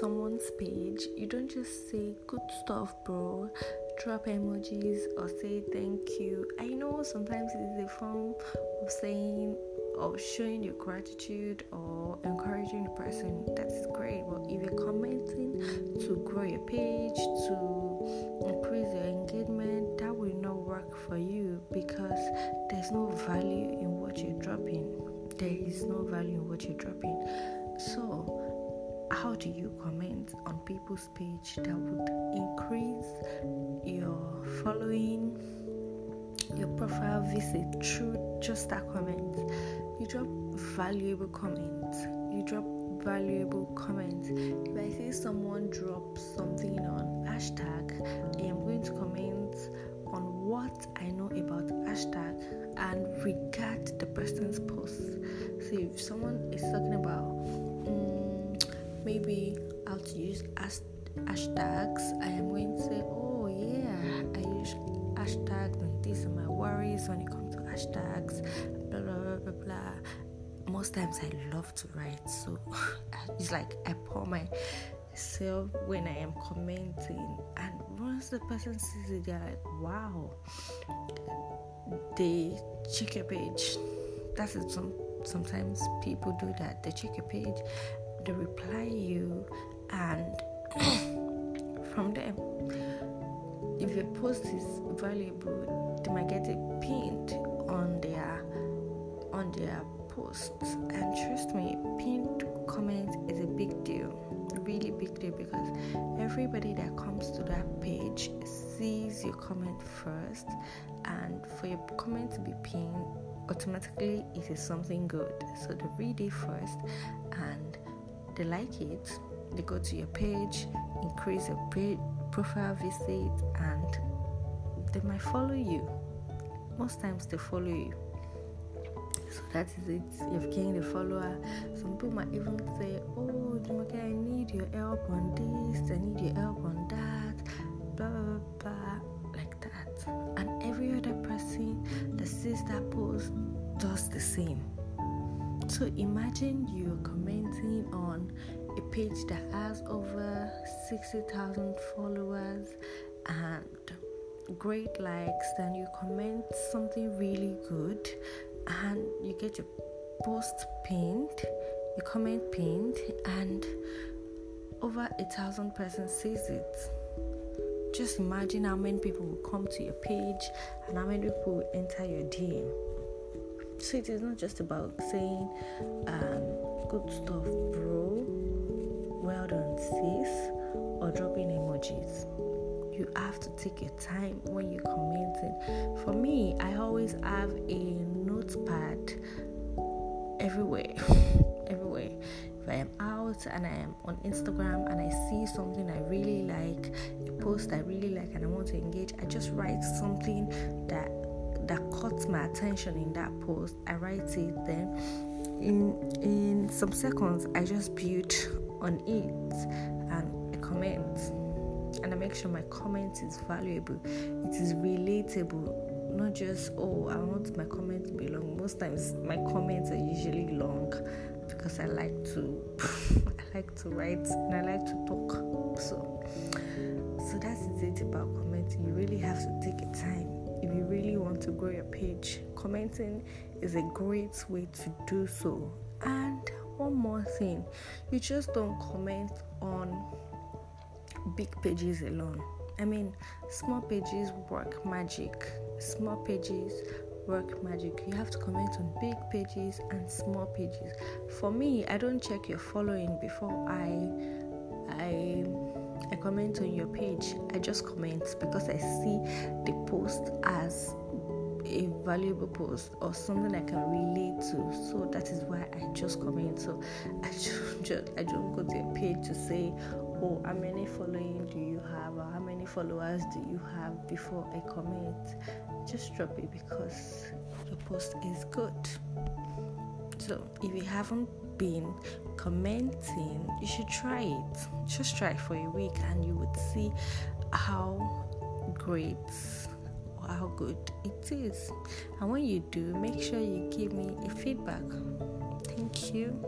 someone's page, you don't just say good stuff, bro. Drop emojis or say thank you. I know sometimes it is a form of saying or showing your gratitude or encouraging the person. That's great. But if you're commenting to grow your page, to increase your engagement, that will not work for you because there's no value in what you're dropping. There is no value in what you're dropping. So how do you comment on people's page that would increase your following your profile visit through just that comment? You drop valuable comments. You drop valuable comments. If i see someone drop something on hashtag i am going to comment on what i know about hashtag and regard the person's post so if someone is talking about mm, maybe I'll use hashtags, I am going to say, oh yeah, I use hashtags and these are my worries when it comes to hashtags, blah blah blah blah blah. Most times I love to write, so it's like I pour myself when I am commenting, and once the person sees it, they're like, wow, they check your page. That's it. Some sometimes people do that. They check your page they reply you and from them if your post is valuable they might get it pinned on their on their posts. And trust me pinned comment is a big deal really big deal because everybody that comes to that page sees your comment first and for your comment to be pinned automatically it is something good. So they read it first and they like it, they go to your page, increase your profile visit, and they might follow you. Most times they follow you. So that is it. You've gained a follower. Some people might even say, Oh, Jumoke, I need your help on this, I need your help on that, blah blah blah, blah like that. And every other person that sees that post does the same. So imagine you're commenting on a page that has over 60,000 followers and great likes, then you comment something really good and you get your post pinned, your comment pinned, and over a thousand persons sees it. Just imagine how many people will come to your page and how many people will enter your DM. So it is not just about saying um, good stuff, bro, well done, sis, or dropping emojis. You have to take your time when you're commenting. For me, I always have a notepad everywhere. everywhere. If I am out and I am on Instagram and I see something I really like, a post I really like, and I want to engage, I just write something that that caught my attention in that post. I write it then in in some seconds I just build on it and I comment and I make sure my comment is valuable. It is relatable, not just oh I want my comment to be long. Most times my comments are usually long because I like to I like to write and I like to talk. So so that's it about commenting. You really have to take a time if you really want to grow your page, commenting is a great way to do so. And one more thing, you just don't comment on big pages alone. I mean, small pages work magic. Small pages work magic. You have to comment on big pages and small pages. For me, I don't check your following before I I I comment on your page. I just comment because I see the post as a valuable post or something I can relate to. So that is why I just comment. So I just I don't go to your page to say, oh, how many following do you have or how many followers do you have before I comment. Just drop it because the post is good. So if you haven't been commenting, you should try it. Just try it for a week and you would see how great or how good it is. And when you do, make sure you give me a feedback. Thank you.